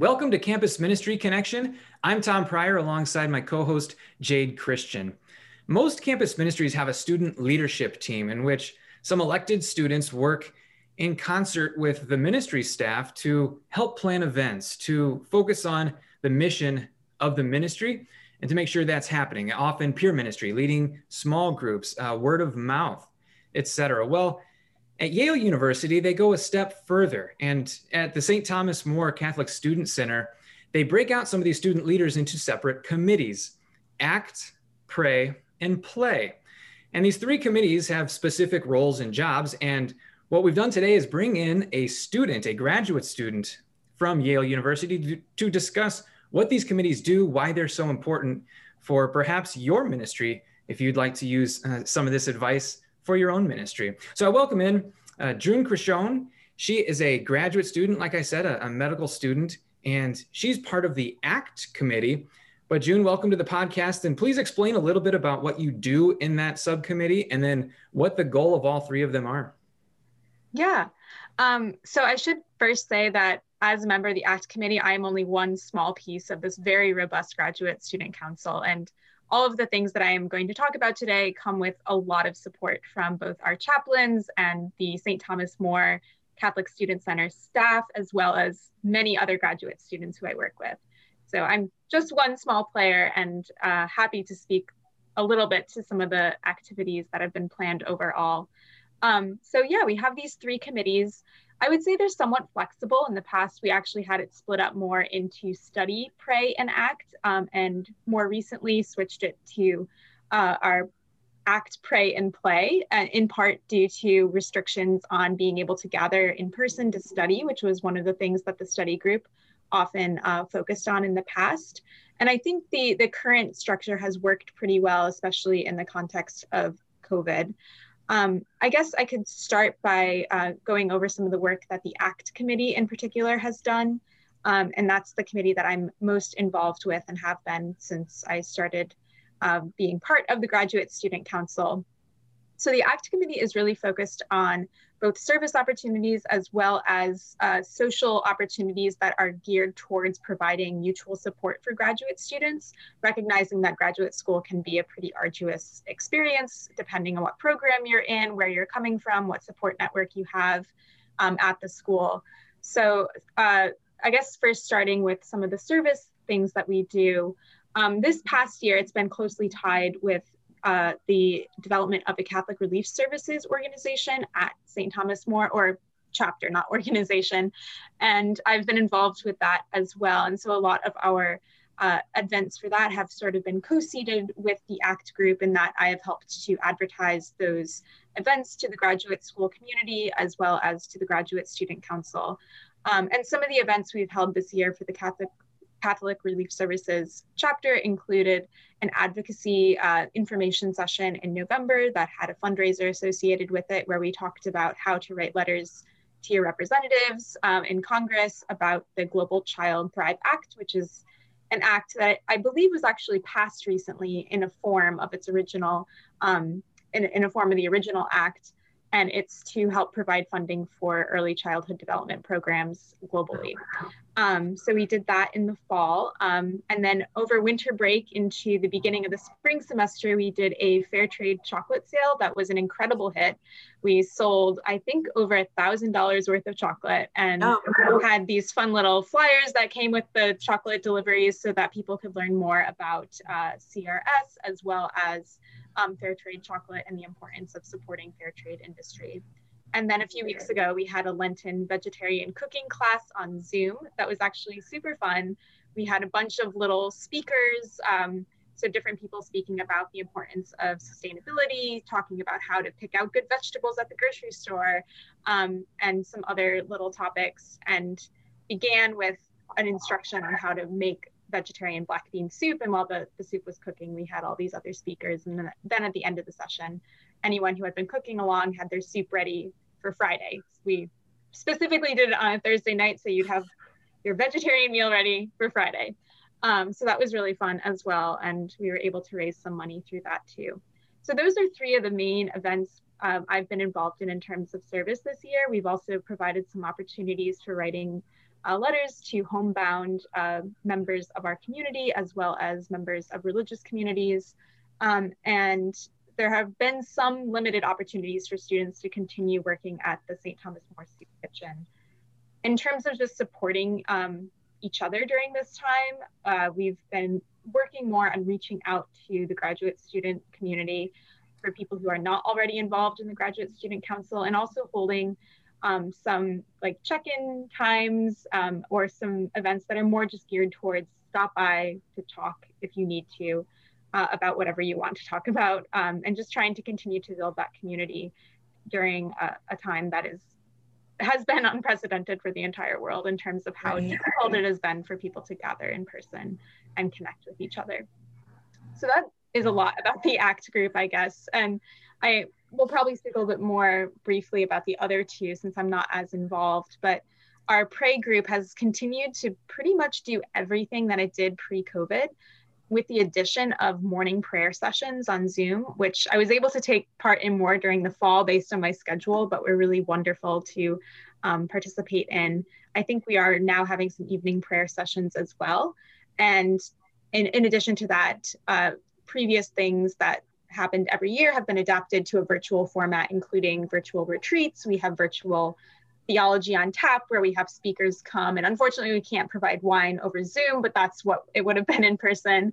Welcome to Campus Ministry Connection. I'm Tom Pryor alongside my co host, Jade Christian. Most campus ministries have a student leadership team in which some elected students work in concert with the ministry staff to help plan events, to focus on the mission of the ministry, and to make sure that's happening. Often peer ministry, leading small groups, uh, word of mouth, etc. Well, at Yale University, they go a step further. And at the St. Thomas More Catholic Student Center, they break out some of these student leaders into separate committees act, pray, and play. And these three committees have specific roles and jobs. And what we've done today is bring in a student, a graduate student from Yale University to, discuss what these committees do, why they're so important for perhaps your ministry, if you'd like to use uh, some of this advice for your own ministry. So I welcome in uh, June Crishone. She is a graduate student, like I said, a, a medical student, and she's part of the ACT committee. But June, welcome to the podcast. And please explain a little bit about what you do in that subcommittee and then what the goal of all three of them are. Yeah. Um, so I should first say that as a member of the ACT committee, I am only one small piece of this very robust graduate student council. And all of the things that I am going to talk about today come with a lot of support from both our chaplains and the St. Thomas More Catholic Student Center staff, as well as many other graduate students who I work with. So I'm just one small player and uh, happy to speak a little bit to some of the activities that have been planned overall. Um, so yeah, we have these three committees. I would say they're somewhat flexible. In the past, we actually had it split up more into study, pray, and act, um, and more recently switched it to uh, our act, pray, and play, uh, in part due to restrictions on being able to gather in person to study, which was one of the things that the study group often uh, focused on in the past. And I think the, the current structure has worked pretty well, especially in the context of COVID. Um, I guess I could start by uh, going over some of the work that the ACT committee in particular has done. Um, and that's the committee that I'm most involved with and have been since I started uh, being part of the Graduate Student Council. So the ACT committee is really focused on both service opportunities as well as uh, social opportunities that are geared towards providing mutual support for graduate students, recognizing that graduate school can be a pretty arduous experience depending on what program you're in, where you're coming from, what support network you have um, at the school. So uh, I guess first starting with some of the service things that we do. Um, this past year, it's been closely tied with uh, the development of a Catholic Relief Services organization at St. Thomas More, or chapter, not organization. And I've been involved with that as well. And so a lot of our uh, events for that have sort of been co-seated with the ACT group in that I have helped to advertise those events to the graduate school community as well as to the Graduate Student Council. Um, and some of the events we've held this year for the Catholic Catholic Relief Services chapter included an advocacy uh, information session in November that had a fundraiser associated with it, where we talked about how to write letters to your representatives um, in Congress about the Global Child Thrive Act, which is an act that I believe was actually passed recently in a form of its original, um, in, in a form of the original act and it's to help provide funding for early childhood development programs globally. Um, so we did that in the fall. Um, and then over winter break into the beginning of the spring semester, we did a fair trade chocolate sale that was an incredible hit. We sold, I think, over a thousand dollars worth of chocolate and oh. had these fun little flyers that came with the chocolate deliveries so that people could learn more about uh, CRS as well as um, fair trade chocolate and the importance of supporting fair trade industry. And then a few weeks ago, we had a Lenten vegetarian cooking class on Zoom that was actually super fun. We had a bunch of little speakers, um, so different people speaking about the importance of sustainability, talking about how to pick out good vegetables at the grocery store, um, and some other little topics. And began with an instruction on how to make vegetarian black bean soup. And while the, the soup was cooking, we had all these other speakers. And then, then at the end of the session, anyone who had been cooking along had their soup ready for Friday. We specifically did it on a Thursday night, so you'd have your vegetarian meal ready for Friday. Um, so that was really fun as well. And we were able to raise some money through that too. So those are three of the main events um, I've been involved in in terms of service this year. We've also provided some opportunities for writing uh, letters to homebound uh, members of our community as well as members of religious communities. Um, and there have been some limited opportunities for students to continue working at the St. Thomas More Soup Kitchen. In terms of just supporting um, each other during this time, uh, we've been working more on reaching out to the graduate student community for people who are not already involved in the Graduate Student Council and also holding um, some like check-in times um, or some events that are more just geared towards stop by to talk if you need to uh, about whatever you want to talk about um, and just trying to continue to build that community during a, a, time that is has been unprecedented for the entire world in terms of how difficult it has been for people to gather in person and connect with each other. So that is a lot about the act group i guess. And i we'll probably speak a little bit more briefly about the other two since I'm not as involved, but our pray group has continued to pretty much do everything that it did pre-COVID with the addition of morning prayer sessions on Zoom, which I was able to take part in more during the fall based on my schedule, but were really wonderful to um, participate in. I think we are now having some evening prayer sessions as well. And in, in addition to that, uh, previous things that happened every year have been adapted to a virtual format, including virtual retreats. We have virtual theology on tap where we have speakers come. And unfortunately, we can't provide wine over Zoom, but that's what it would have been in person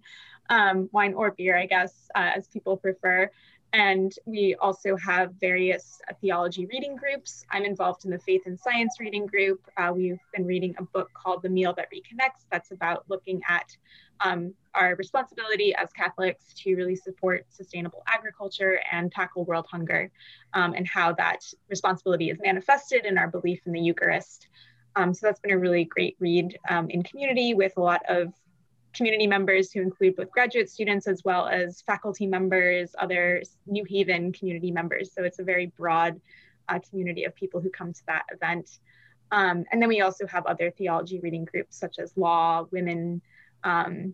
um, wine or beer, I guess, uh, as people prefer. And we also have various theology reading groups. I'm involved in the faith and science reading group. Uh, we've been reading a book called The Meal That Reconnects, that's about looking at um, our responsibility as Catholics to really support sustainable agriculture and tackle world hunger, um, and how that responsibility is manifested in our belief in the Eucharist. Um, so that's been a really great read um, in community with a lot of community members who include both graduate students as well as faculty members, other New Haven community members. So it's a very broad uh, community of people who come to that event. Um, and then we also have other theology reading groups such as law, women, um,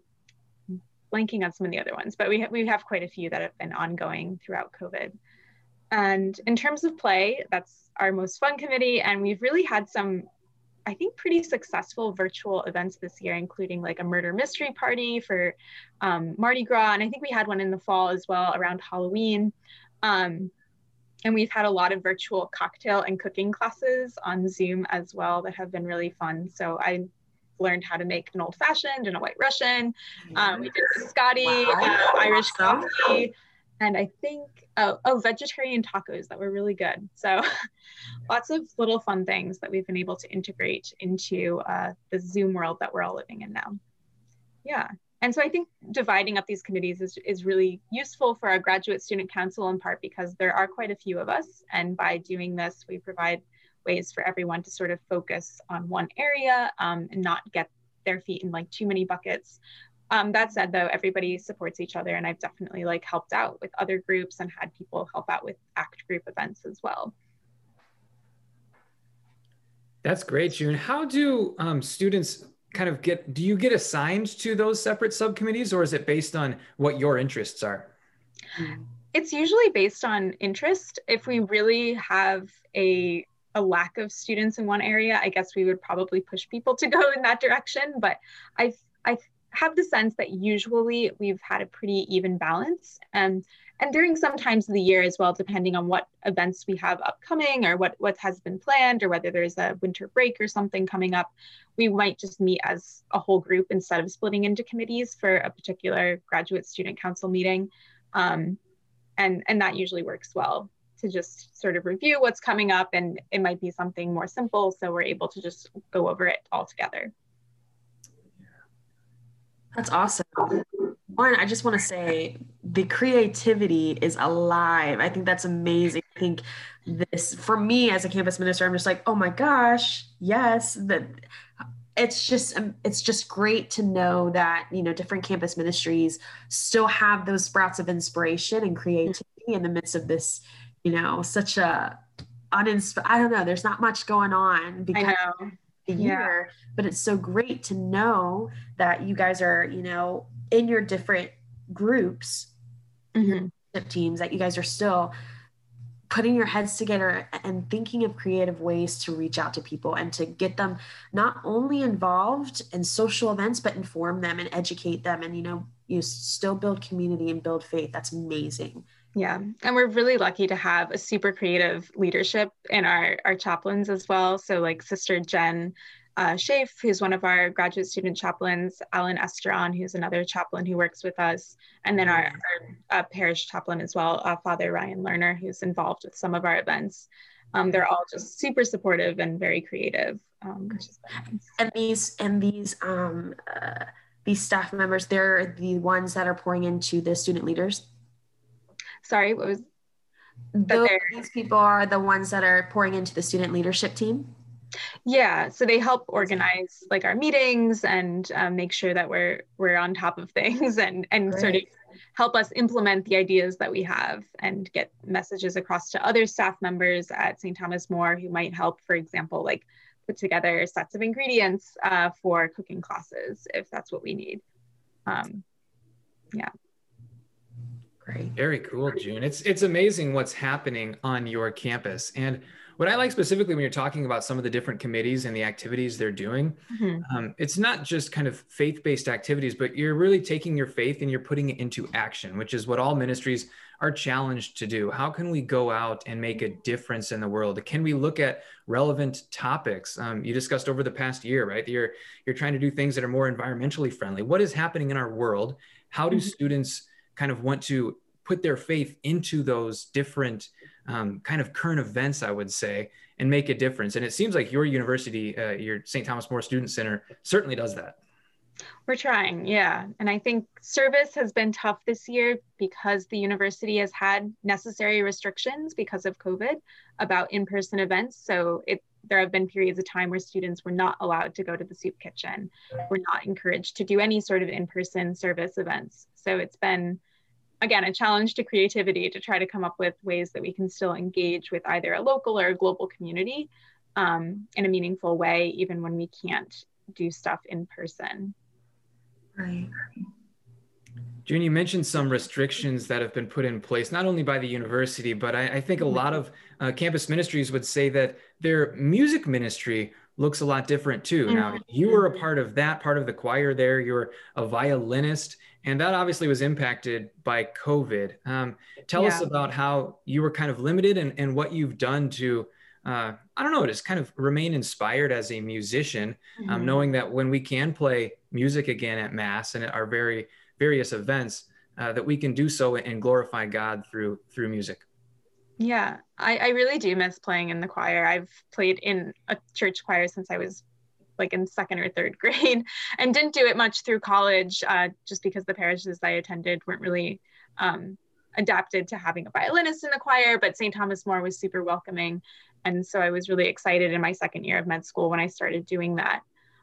blanking on some of the other ones, but we, ha- we have quite a few that have been ongoing throughout COVID. And in terms of play, that's our most fun committee. And we've really had some I think, pretty successful virtual events this year, including like a murder mystery party for um, Mardi Gras. And I think we had one in the fall as well around Halloween. Um, and we've had a lot of virtual cocktail and cooking classes on Zoom as well that have been really fun. So I learned how to make an old fashioned and a white Russian. Um, we did Scotty, wow. uh, Irish coffee and I think oh, oh vegetarian tacos that were really good. So lots of little fun things that we've been able to integrate into uh, the Zoom world that we're all living in now. Yeah. And so I think dividing up these committees is, is really useful for our graduate student council in part because there are quite a few of us. And by doing this, we provide ways for everyone to sort of focus on one area um, and not get their feet in like too many buckets um, that said, though, everybody supports each other, and I've definitely like helped out with other groups and had people help out with ACT group events as well. That's great, June. How do um, students kind of get? Do you get assigned to those separate subcommittees, or is it based on what your interests are? It's usually based on interest. If we really have a a lack of students in one area, I guess we would probably push people to go in that direction. But I I have the sense that usually we've had a pretty even balance. And, and during some times of the year as well, depending on what events we have upcoming or what, what has been planned or whether there's a winter break or something coming up, we might just meet as a whole group instead of splitting into committees for a particular graduate student council meeting. Um, and, and that usually works well to just sort of review what's coming up and it might be something more simple so we're able to just go over it all together. That's awesome. One, I just want to say the creativity is alive. I think that's amazing. I think this, for me as a campus minister, I'm just like, oh my gosh, yes. That it's just um, it's just great to know that you know different campus ministries still have those sprouts of inspiration and creativity in the midst of this, you know, such a uninsp- I don't know. There's not much going on because year yeah. but it's so great to know that you guys are you know in your different groups mm-hmm. teams that you guys are still putting your heads together and thinking of creative ways to reach out to people and to get them not only involved in social events but inform them and educate them and you know you still build community and build faith that's amazing yeah and we're really lucky to have a super creative leadership in our our chaplains as well so like sister jen uh, Schaaf, who's one of our graduate student chaplains, Alan Esteron, who's another chaplain who works with us, and then our, our uh, parish chaplain as well, uh, Father Ryan Lerner, who's involved with some of our events. Um, they're all just super supportive and very creative. Um. And these and these um, uh, these staff members, they're the ones that are pouring into the student leaders. Sorry, what was? Those, these people are the ones that are pouring into the student leadership team. Yeah, so they help organize like our meetings and um, make sure that we're we're on top of things and and Great. sort of help us implement the ideas that we have and get messages across to other staff members at St. Thomas More who might help, for example, like put together sets of ingredients uh, for cooking classes if that's what we need. Um, yeah. Great. Very cool, June. It's it's amazing what's happening on your campus. And what I like specifically when you're talking about some of the different committees and the activities they're doing, mm-hmm. um, it's not just kind of faith based activities, but you're really taking your faith and you're putting it into action, which is what all ministries are challenged to do. How can we go out and make a difference in the world? Can we look at relevant topics? Um, you discussed over the past year, right? You're you're trying to do things that are more environmentally friendly. What is happening in our world? How do mm-hmm. students kind of want to put their faith into those different um, kind of current events, I would say, and make a difference. And it seems like your university, uh, your St. Thomas More Student Center, certainly does that. We're trying, yeah. And I think service has been tough this year because the university has had necessary restrictions because of COVID about in person events. So it, there have been periods of time where students were not allowed to go to the soup kitchen, were not encouraged to do any sort of in person service events. So it's been again, a challenge to creativity to try to come up with ways that we can still engage with either a local or a global community um, in a meaningful way, even when we can't do stuff in person. Right. June, you mentioned some restrictions that have been put in place, not only by the university, but I, I think a lot of uh, campus ministries would say that their music ministry looks a lot different too. Mm-hmm. Now, you were a part of that part of the choir there. You're a violinist, and that obviously was impacted by COVID. Um, tell yeah. us about how you were kind of limited and, and what you've done to, uh, I don't know, just kind of remain inspired as a musician, um, mm-hmm. um, knowing that when we can play music again at Mass and at our very various events, uh, that we can do so and glorify God through through music. Yeah, I, I really do miss playing in the choir. I've played in a church choir since I was like in second or third grade and didn't do it much through college uh, just because the parishes I attended weren't really um, adapted to having a violinist in the choir, but St. Thomas More was super welcoming. And so I was really excited in my second year of med school when I started doing that.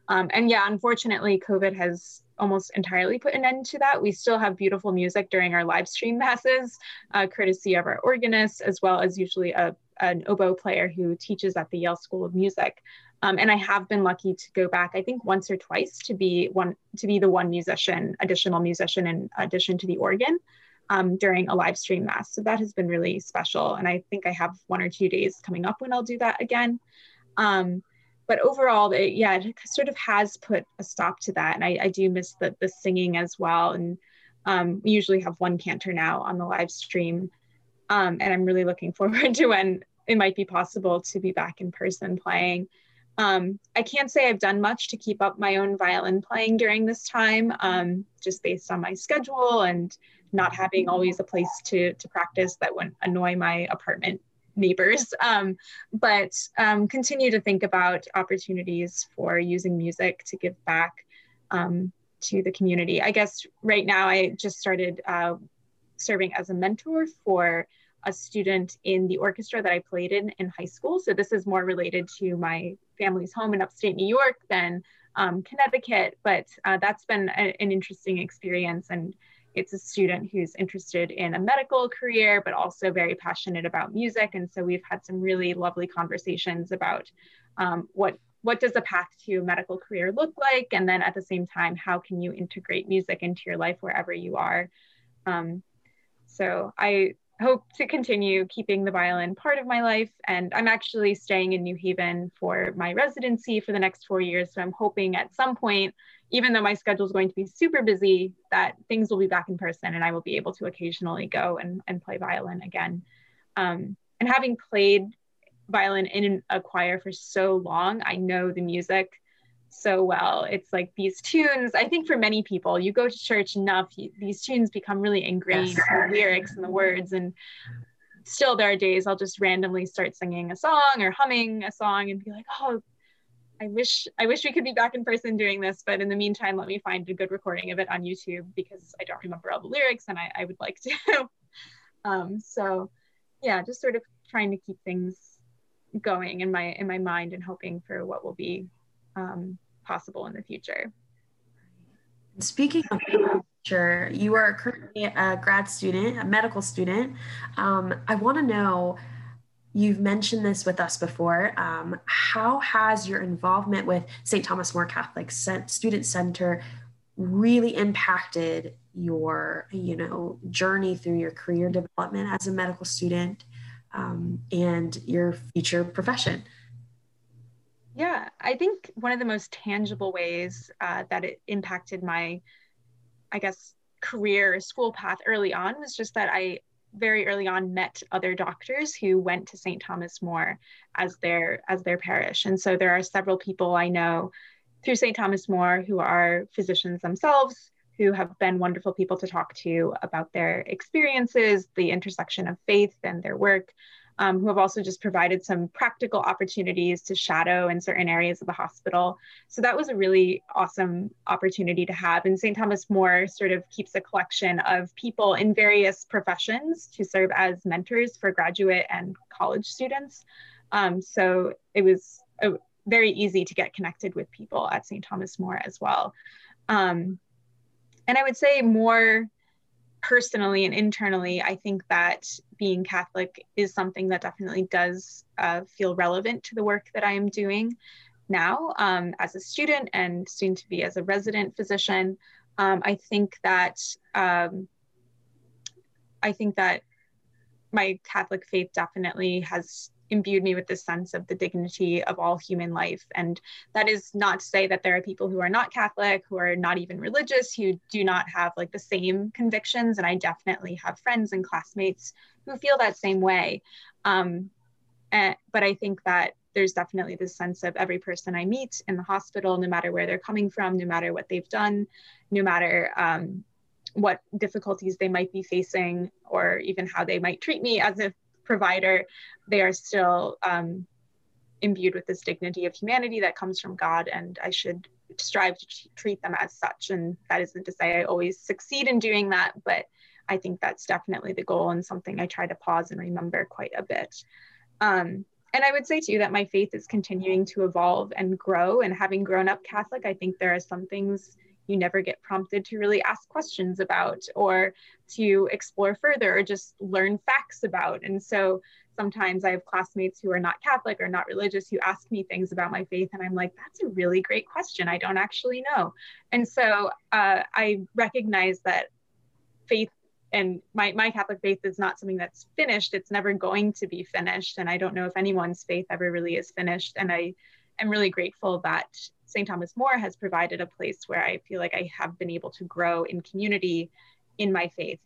Um, and yeah, unfortunately, COVID has almost entirely put an end to that. We still have beautiful music during our live stream masses, uh, courtesy of our organist, as well as usually a, an oboe player who teaches at the Yale School of Music. Um, and I have been lucky to go back, I think once or twice to be one to be the one musician, additional musician in addition to the organ um, during a live stream mass. So that has been really special. And I think I have one or two days coming up when I'll do that again. Um, but overall, it, yeah, it sort of has put a stop to that. And I, I do miss the, the singing as well. And um, we usually have one cantor now on the live stream. Um, and I'm really looking forward to when it might be possible to be back in person playing. Um, I can't say I've done much to keep up my own violin playing during this time, um, just based on my schedule and not having always a place to, to practice that wouldn't annoy my apartment neighbors, um, but um, continue to think about opportunities for using music to give back um, to the community. I guess right now I just started uh, serving as a mentor for a student in the orchestra that I played in in high school. So this is more related to my family's home in upstate New York than um, Connecticut, but uh, that's been a, an interesting experience and it's a student who's interested in a medical career, but also very passionate about music. And so we've had some really lovely conversations about um, what what does a path to a medical career look like? And then at the same time, how can you integrate music into your life wherever you are? Um, so I hope to continue keeping the violin part of my life. And I'm actually staying in New Haven for my residency for the next four years. So I'm hoping at some point, even though my schedule is going to be super busy, that things will be back in person and I will be able to occasionally go and, and play violin again. Um, and having played violin in a choir for so long, I know the music so well. It's like these tunes, I think for many people, you go to church enough, you, these tunes become really ingrained yes. in the lyrics and the words. And still, there are days I'll just randomly start singing a song or humming a song and be like, oh, I wish I wish we could be back in person doing this, but in the meantime, let me find a good recording of it on YouTube because I don't remember all the lyrics and I, I would like to. um, so yeah, just sort of trying to keep things going in my in my mind and hoping for what will be um, possible in the future. Speaking of future, you are currently a grad student, a medical student. Um, I want to know. You've mentioned this with us before. Um, how has your involvement with St. Thomas More Catholic Student Center really impacted your, you know, journey through your career development as a medical student um, and your future profession? Yeah, I think one of the most tangible ways uh, that it impacted my, I guess, career school path early on was just that I very early on met other doctors who went to St. Thomas More as their as their parish, and so there are several people I know through St. Thomas More who are physicians themselves who have been wonderful people to talk to about their experiences, the intersection of faith and their work, um, who have also just provided some practical opportunities to shadow in certain areas of the hospital. So that was a really awesome opportunity to have. And St. Thomas More sort of keeps a collection of people in various professions to serve as mentors for graduate and college students. Um, so it was a, very easy to get connected with people at St. Thomas More as well. Um, and I would say more personally and internally, I think that being Catholic is something that definitely does uh, feel relevant to the work that I am doing now um, as a student and soon to be as a resident physician. Um, I think that um, I think that my Catholic faith definitely has imbued me with this sense of the dignity of all human life. And that is not to say that there are people who are not Catholic, who are not even religious, who do not have like the same convictions. And I definitely have friends and classmates who feel that same way. Um, and, but I think that there's definitely this sense of every person I meet in the hospital, no matter where they're coming from, no matter what they've done, no matter um, what difficulties they might be facing, or even how they might treat me as a provider, they are still um, imbued with this dignity of humanity that comes from God, and I should strive to treat them as such. And that isn't to say I always succeed in doing that, but I think that's definitely the goal and something I try to pause and remember quite a bit. Um, and I would say too that my faith is continuing to evolve and grow. And having grown up Catholic, I think there are some things you never get prompted to really ask questions about or to explore further or just learn facts about. And so sometimes I have classmates who are not Catholic or not religious who ask me things about my faith, and I'm like, that's a really great question. I don't actually know. And so uh, I recognize that faith and my, my Catholic faith is not something that's finished. It's never going to be finished. And I don't know if anyone's faith ever really is finished. And I am really grateful that St. Thomas More has provided a place where I feel like I have been able to grow in community in my faith,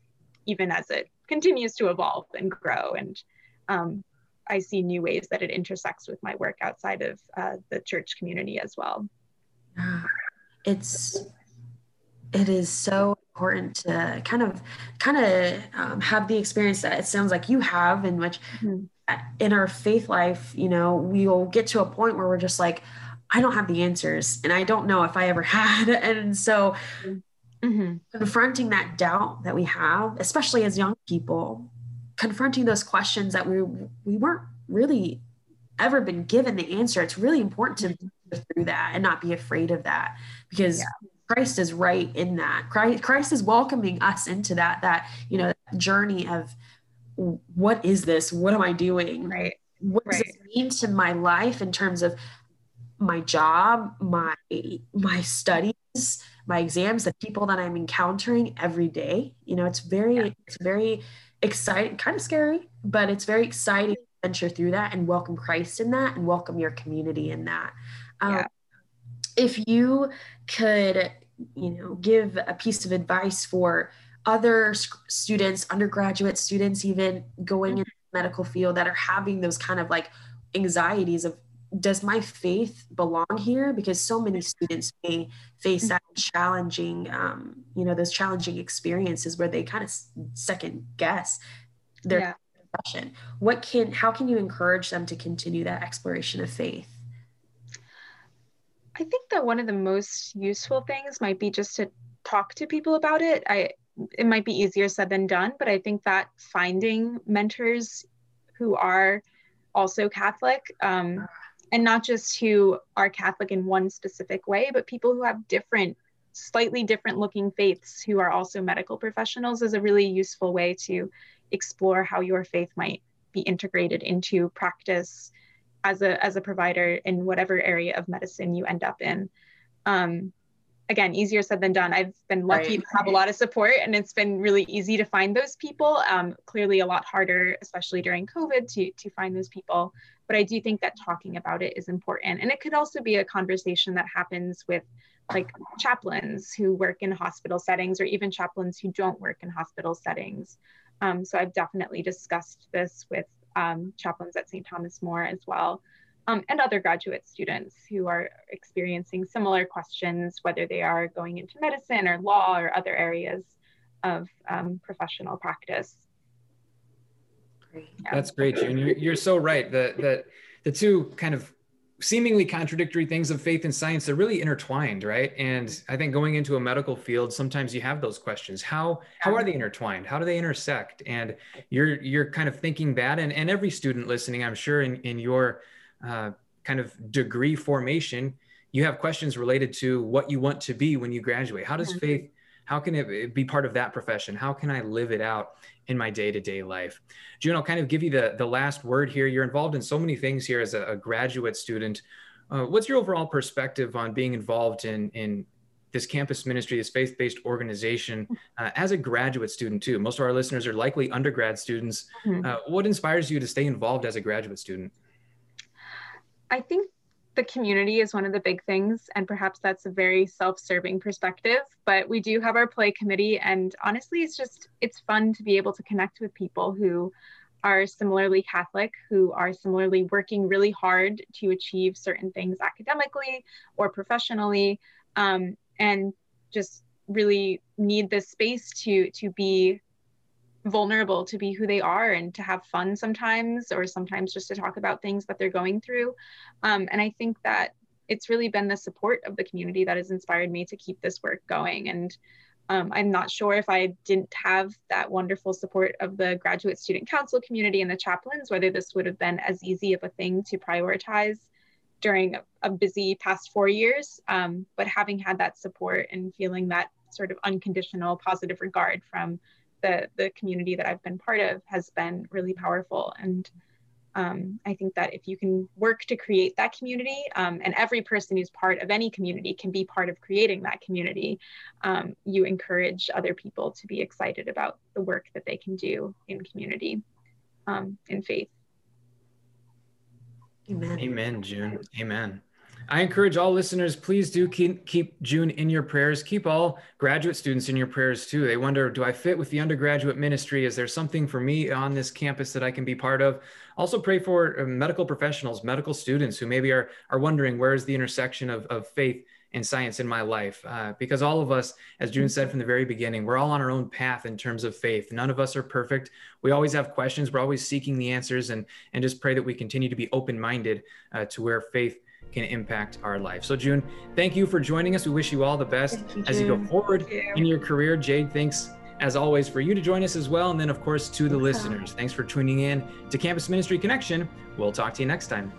even as it continues to evolve and grow. And um, I see new ways that it intersects with my work outside of uh, the church community as well. It's it is so important to kind of kind of um, have the experience that it sounds like you have in which mm-hmm. in our faith life you know we will get to a point where we're just like I don't have the answers and I don't know if I ever had. And so mm-hmm. confronting that doubt that we have, especially as young people, confronting those questions that we we weren't really ever been given the answer. It's really important to go through that and not be afraid of that because yeah. Christ is right in that. Christ, Christ is welcoming us into that that you know that journey of what is this? What am I doing? Right. What does right. it mean to my life in terms of my job, my my studies, my exams, the people that I'm encountering every day. You know, it's very yeah. it's very exciting, kind of scary, but it's very exciting to venture through that and welcome Christ in that and welcome your community in that. Um, yeah. If you could, you know, give a piece of advice for other students, undergraduate students, even going mm-hmm. into the medical field that are having those kind of like anxieties of does my faith belong here? Because so many students may face that challenging um, you know those challenging experiences where they kind of second guess their yeah. profession what can how can you encourage them to continue that exploration of faith? I think that one of the most useful things might be just to talk to people about it. I it might be easier said than done but i think that finding mentors who are also catholic um, and not just who are Catholic in one specific way, but people who have different, slightly different looking faiths who are also medical professionals is a really useful way to explore how your faith might be integrated into practice as a as a provider in whatever area of medicine you end up in. Um, again, easier said than done. I've been lucky right. to have a lot of support, and it's been really easy to find those people. Um, clearly, a lot harder, especially during COVID, to to find those people but I do think that talking about it is important. And it could also be a conversation that happens with like chaplains who work in hospital settings or even chaplains who don't work in hospital settings. Um, so I've definitely discussed this with um, chaplains at St. Thomas More as well. Um, and other graduate students who are experiencing similar questions, whether they are going into medicine or law or other areas of um, professional practice. That's great, June. You're, you're so right. The, the, the two kind of seemingly contradictory things of faith and science they're really intertwined right and i think going into a medical field sometimes you have those questions how how are they intertwined how do they intersect and you're you're kind of thinking that and, and every student listening i'm sure in, in your uh, kind of degree formation you have questions related to what you want to be when you graduate how does faith how can it be part of that profession how can i live it out in my day-to-day life june i'll kind of give you the, the last word here you're involved in so many things here as a, a graduate student uh, what's your overall perspective on being involved in in this campus ministry, this faith-based organization, uh, as a graduate student too. Most of our listeners are likely undergrad students. Mm-hmm. Uh, what inspires you to stay involved as a graduate student? I think the community is one of the big things and perhaps that's a very self-serving perspective but we do have our play committee and honestly it's just it's fun to be able to connect with people who are similarly catholic who are similarly working really hard to achieve certain things academically or professionally um, and just really need this space to to be vulnerable to be who they are and to have fun sometimes or sometimes just to talk about things that they're going through. Um, and i think that it's really been the support of the community that has inspired me to keep this work going. And um, i'm not sure if i didn't have that wonderful support of the graduate student council community and the chaplains whether this would have been as easy of a thing to prioritize during a busy past four years. Um, but having had that support and feeling that sort of unconditional positive regard from the the community that I've been part of has been really powerful. And um, I think that if you can work to create that community, um, and every person who's part of any community can be part of creating that community, um, you encourage other people to be excited about the work that they can do in community, um, in faith. Amen. Amen, June. Amen. I encourage all listeners, please do keep, keep June in your prayers. Keep all graduate students in your prayers too. They wonder, do I fit with the undergraduate ministry? Is there something for me on this campus that I can be part of? Also pray for uh, medical professionals, medical students who maybe are, are wondering where is the intersection of, of faith and science in my life. Uh, because all of us, as June said from the very beginning, we're all on our own path in terms of faith. None of us are perfect. We always have questions. We're always seeking the answers and, and just pray that we continue to be open-minded uh, to where faith can impact our life. So, June, thank you for joining us. We wish you all the best you, as you go forward you. in your career. Jade, thanks as always for you to join us as well. And then, of course, to the listeners, thanks for tuning in to Campus Ministry Connection. We'll talk to you next time.